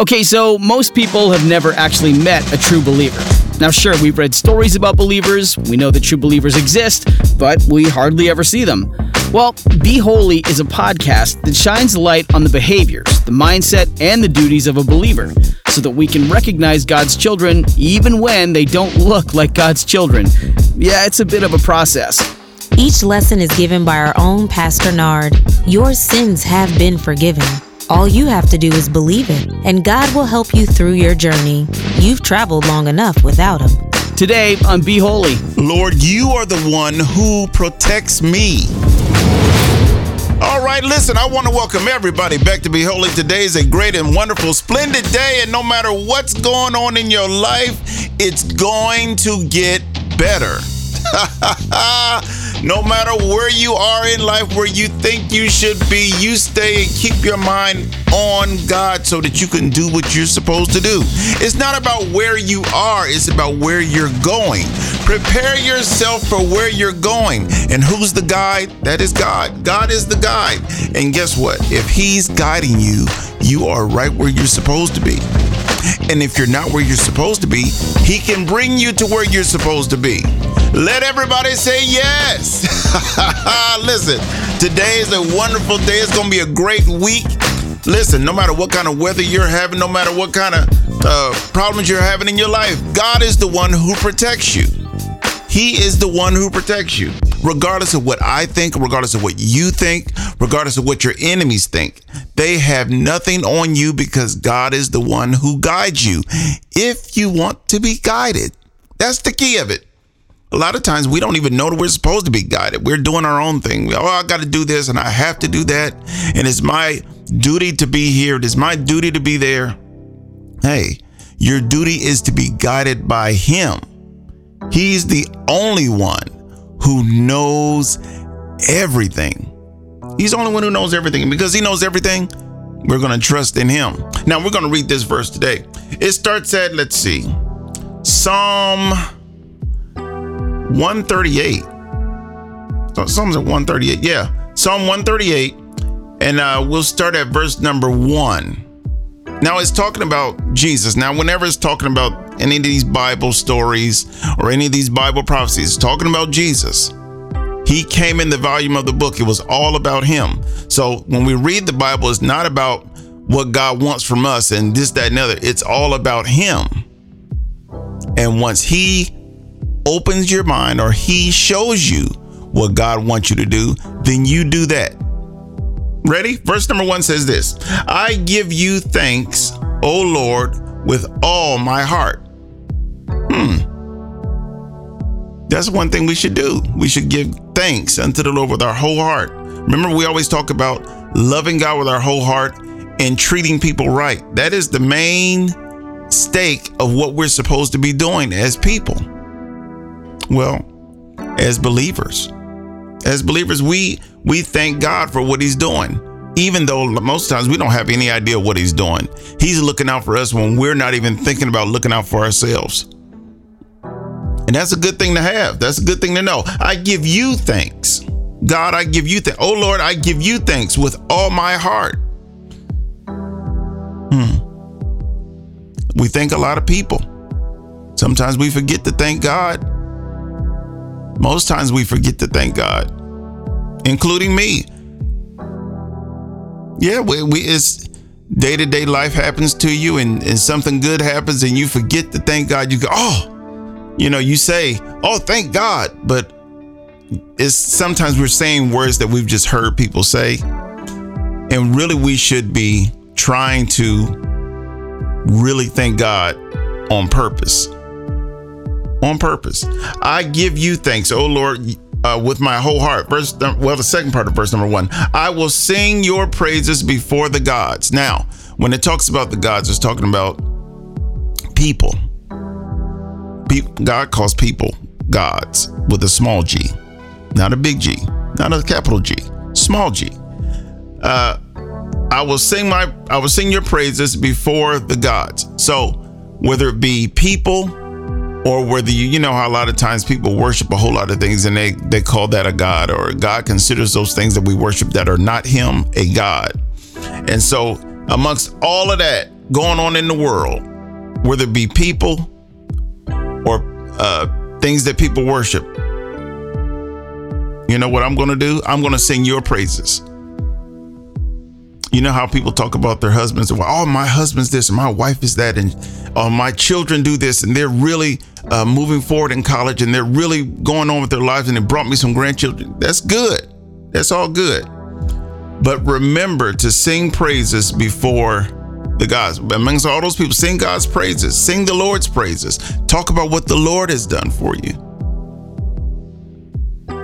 Okay, so most people have never actually met a true believer. Now, sure, we've read stories about believers, we know that true believers exist, but we hardly ever see them. Well, Be Holy is a podcast that shines light on the behaviors, the mindset, and the duties of a believer so that we can recognize God's children even when they don't look like God's children. Yeah, it's a bit of a process. Each lesson is given by our own Pastor Nard. Your sins have been forgiven. All you have to do is believe it, and God will help you through your journey. You've traveled long enough without Him. Today on Be Holy. Lord, you are the one who protects me. All right, listen, I want to welcome everybody back to Be Holy. Today is a great and wonderful, splendid day, and no matter what's going on in your life, it's going to get better. no matter where you are in life, where you think you should be, you stay and keep your mind on God so that you can do what you're supposed to do. It's not about where you are, it's about where you're going. Prepare yourself for where you're going. And who's the guide? That is God. God is the guide. And guess what? If He's guiding you, you are right where you're supposed to be. And if you're not where you're supposed to be, He can bring you to where you're supposed to be. Let everybody say yes. Listen, today is a wonderful day. It's going to be a great week. Listen, no matter what kind of weather you're having, no matter what kind of uh, problems you're having in your life, God is the one who protects you. He is the one who protects you. Regardless of what I think, regardless of what you think, regardless of what your enemies think, they have nothing on you because God is the one who guides you if you want to be guided. That's the key of it a lot of times we don't even know that we're supposed to be guided. We're doing our own thing. Oh, I got to do this and I have to do that. And it's my duty to be here. It is my duty to be there. Hey, your duty is to be guided by Him. He's the only one who knows everything. He's the only one who knows everything. And because He knows everything, we're going to trust in Him. Now, we're going to read this verse today. It starts at, let's see, Psalm 138. Psalms at 138. Yeah, Psalm 138. And uh, we'll start at verse number one. Now it's talking about Jesus. Now, whenever it's talking about any of these Bible stories or any of these Bible prophecies, it's talking about Jesus. He came in the volume of the book. It was all about him. So when we read the Bible, it's not about what God wants from us and this, that, and other. It's all about him. And once he opens your mind or he shows you what God wants you to do, then you do that. Ready? Verse number one says this I give you thanks, O Lord, with all my heart. Hmm. That's one thing we should do. We should give thanks unto the Lord with our whole heart. Remember, we always talk about loving God with our whole heart and treating people right. That is the main stake of what we're supposed to be doing as people. Well, as believers, as believers, we we thank God for what He's doing. Even though most times we don't have any idea what He's doing, He's looking out for us when we're not even thinking about looking out for ourselves. And that's a good thing to have. That's a good thing to know. I give you thanks. God, I give you thanks. Oh Lord, I give you thanks with all my heart. Hmm. We thank a lot of people. Sometimes we forget to thank God. Most times we forget to thank God, including me. Yeah, we, we it's day to day life happens to you and, and something good happens and you forget to thank God. You go, oh, you know, you say, oh, thank God. But it's sometimes we're saying words that we've just heard people say. And really, we should be trying to really thank God on purpose on purpose. I give you thanks, O Lord, uh, with my whole heart. Verse, well, the second part of verse number one. I will sing your praises before the gods. Now, when it talks about the gods, it's talking about people. God calls people gods with a small g, not a big G, not a capital G, small G. Uh, I will sing my, I will sing your praises before the gods. So, whether it be people, or whether you you know how a lot of times people worship a whole lot of things and they they call that a god or god considers those things that we worship that are not him a god and so amongst all of that going on in the world, whether it be people or uh, things that people worship, you know what I'm to do? I'm to sing your praises. You know how people talk about their husbands? Well, oh, my husband's this, and my wife is that, and oh, my children do this, and they're really uh, moving forward in college, and they're really going on with their lives, and it brought me some grandchildren. That's good. That's all good. But remember to sing praises before the gods. Amongst all those people, sing God's praises, sing the Lord's praises, talk about what the Lord has done for you.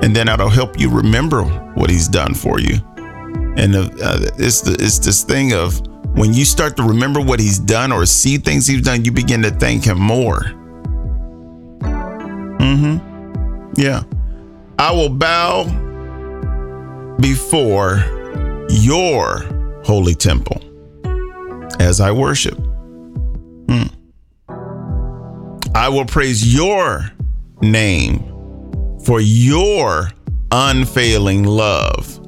And then that'll help you remember what He's done for you. And uh, it's the it's this thing of when you start to remember what He's done or see things He's done, you begin to thank Him more. Mm-hmm. Yeah. I will bow before your holy temple as I worship. Hmm. I will praise your name for your unfailing love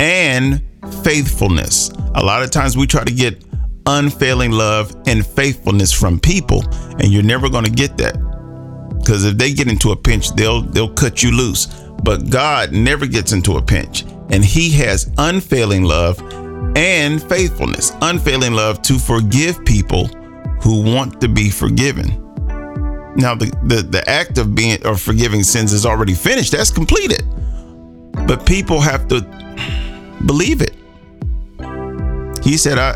and faithfulness. A lot of times we try to get unfailing love and faithfulness from people, and you're never going to get that. Because if they get into a pinch, they'll they'll cut you loose. But God never gets into a pinch, and He has unfailing love and faithfulness, unfailing love to forgive people who want to be forgiven. Now, the, the, the act of being or forgiving sins is already finished, that's completed. But people have to believe it. He said, I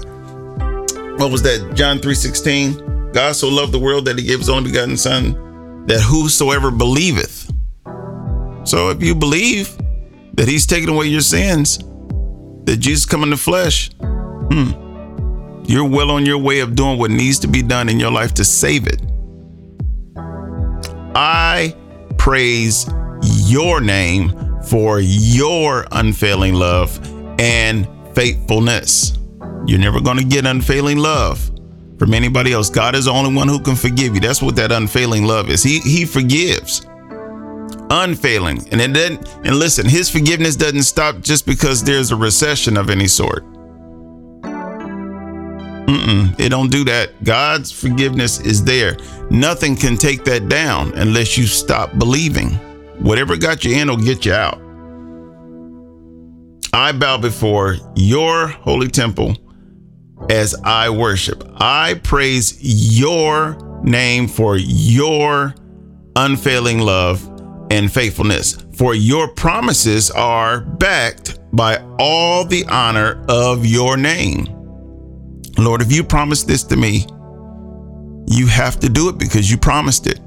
what was that? John 3:16. God so loved the world that he gave his only begotten son, that whosoever believeth. So if you believe that he's taken away your sins, that Jesus come in the flesh, hmm, you're well on your way of doing what needs to be done in your life to save it. I praise your name for your unfailing love and faithfulness. You're never going to get unfailing love from anybody else. God is the only one who can forgive you. That's what that unfailing love is. He he forgives unfailing. And it and listen, his forgiveness doesn't stop just because there's a recession of any sort. Mm-mm, it don't do that. God's forgiveness is there. Nothing can take that down unless you stop believing. Whatever got you in will get you out. I bow before your holy temple as I worship. I praise your name for your unfailing love and faithfulness. For your promises are backed by all the honor of your name. Lord, if you promised this to me, you have to do it because you promised it.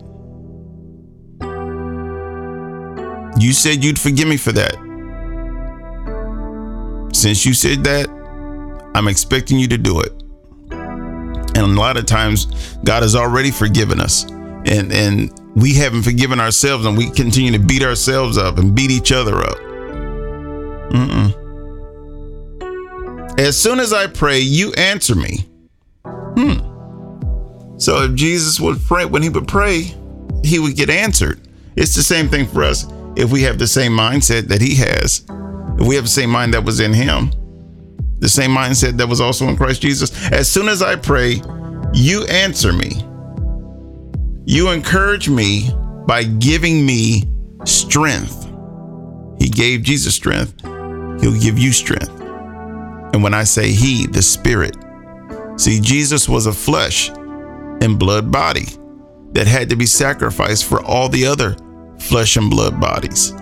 You said you'd forgive me for that. Since you said that, I'm expecting you to do it. And a lot of times, God has already forgiven us. And, and we haven't forgiven ourselves and we continue to beat ourselves up and beat each other up. Mm-mm. As soon as I pray, you answer me. Hmm. So if Jesus would pray, when he would pray, he would get answered. It's the same thing for us if we have the same mindset that he has. If we have the same mind that was in him, the same mindset that was also in Christ Jesus. As soon as I pray, you answer me. You encourage me by giving me strength. He gave Jesus strength, He'll give you strength. And when I say He, the Spirit, see, Jesus was a flesh and blood body that had to be sacrificed for all the other flesh and blood bodies.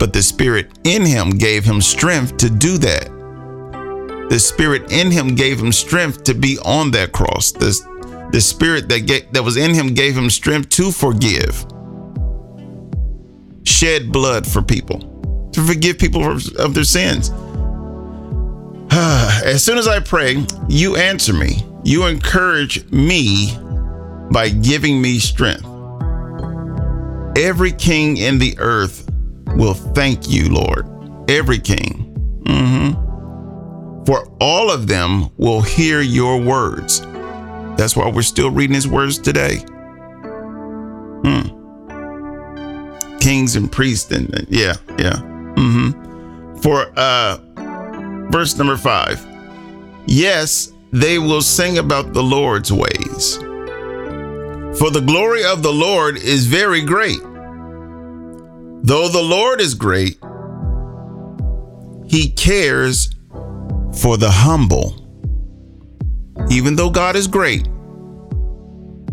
But the Spirit in Him gave Him strength to do that. The Spirit in Him gave Him strength to be on that cross. The the spirit that get, that was in him gave him strength to forgive. Shed blood for people, to forgive people of their sins. As soon as I pray, you answer me. You encourage me by giving me strength. Every king in the earth will thank you, Lord. Every king. Mm-hmm. For all of them will hear your words that's why we're still reading his words today. Hmm. Kings and priests and yeah, yeah. Mm-hmm. For uh verse number five. Yes, they will sing about the Lord's ways. For the glory of the Lord is very great. Though the Lord is great, he cares for the humble. Even though God is great,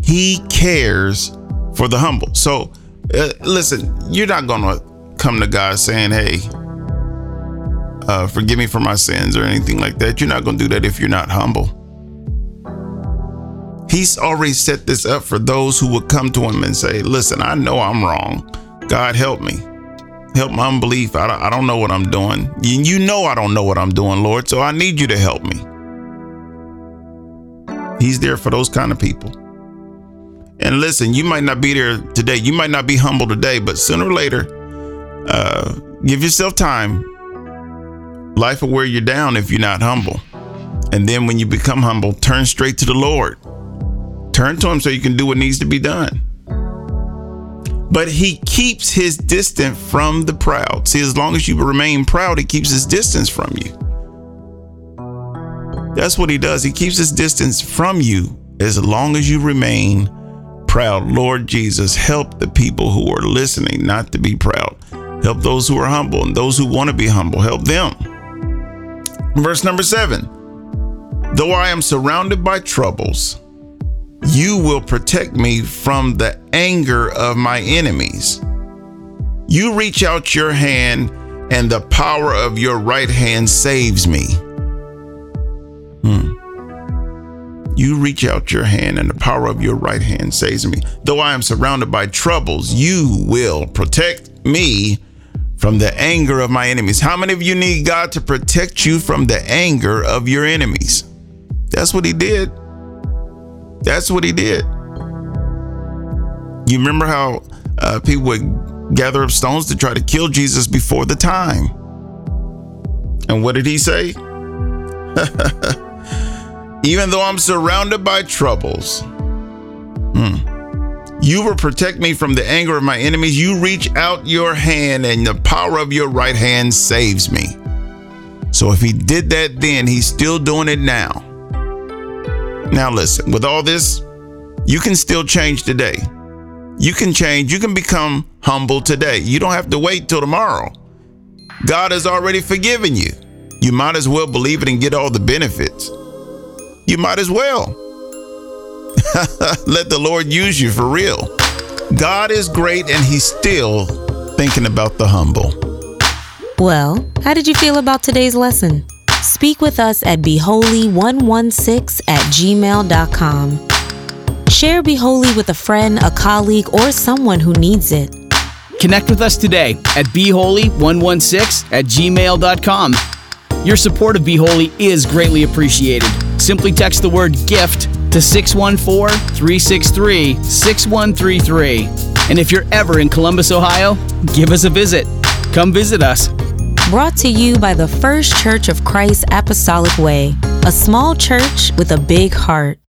he cares for the humble. So, uh, listen, you're not going to come to God saying, hey, uh, forgive me for my sins or anything like that. You're not going to do that if you're not humble. He's already set this up for those who would come to him and say, listen, I know I'm wrong. God, help me. Help my unbelief. I don't, I don't know what I'm doing. You, you know I don't know what I'm doing, Lord. So I need you to help me. He's there for those kind of people. And listen, you might not be there today. You might not be humble today, but sooner or later, uh, give yourself time. Life will wear you down if you're not humble. And then when you become humble, turn straight to the Lord. Turn to Him so you can do what needs to be done. But He keeps His distance from the proud. See, as long as you remain proud, He keeps His distance from you. That's what He does. He keeps His distance from you as long as you remain proud. Lord Jesus, help the people who are listening not to be proud. Help those who are humble and those who want to be humble. Help them. Verse number seven Though I am surrounded by troubles, you will protect me from the anger of my enemies. You reach out your hand, and the power of your right hand saves me. Hmm. You reach out your hand, and the power of your right hand saves me. Though I am surrounded by troubles, you will protect me from the anger of my enemies. How many of you need God to protect you from the anger of your enemies? That's what He did. That's what He did. You remember how uh, people would gather up stones to try to kill Jesus before the time? And what did He say? even though I'm surrounded by troubles. Hmm. You will protect me from the anger of my enemies. You reach out your hand, and the power of your right hand saves me. So if he did that then, he's still doing it now. Now, listen, with all this, you can still change today. You can change. You can become humble today. You don't have to wait till tomorrow. God has already forgiven you. You might as well believe it and get all the benefits you might as well. Let the Lord use you for real. God is great and He's still thinking about the humble. Well, how did you feel about today's lesson? Speak with us at beholy116 at gmail.com. Share Be Holy with a friend, a colleague, or someone who needs it. Connect with us today at beholy116 at gmail.com. Your support of Be Holy is greatly appreciated. Simply text the word GIFT to 614 363 6133. And if you're ever in Columbus, Ohio, give us a visit. Come visit us. Brought to you by the First Church of Christ Apostolic Way, a small church with a big heart.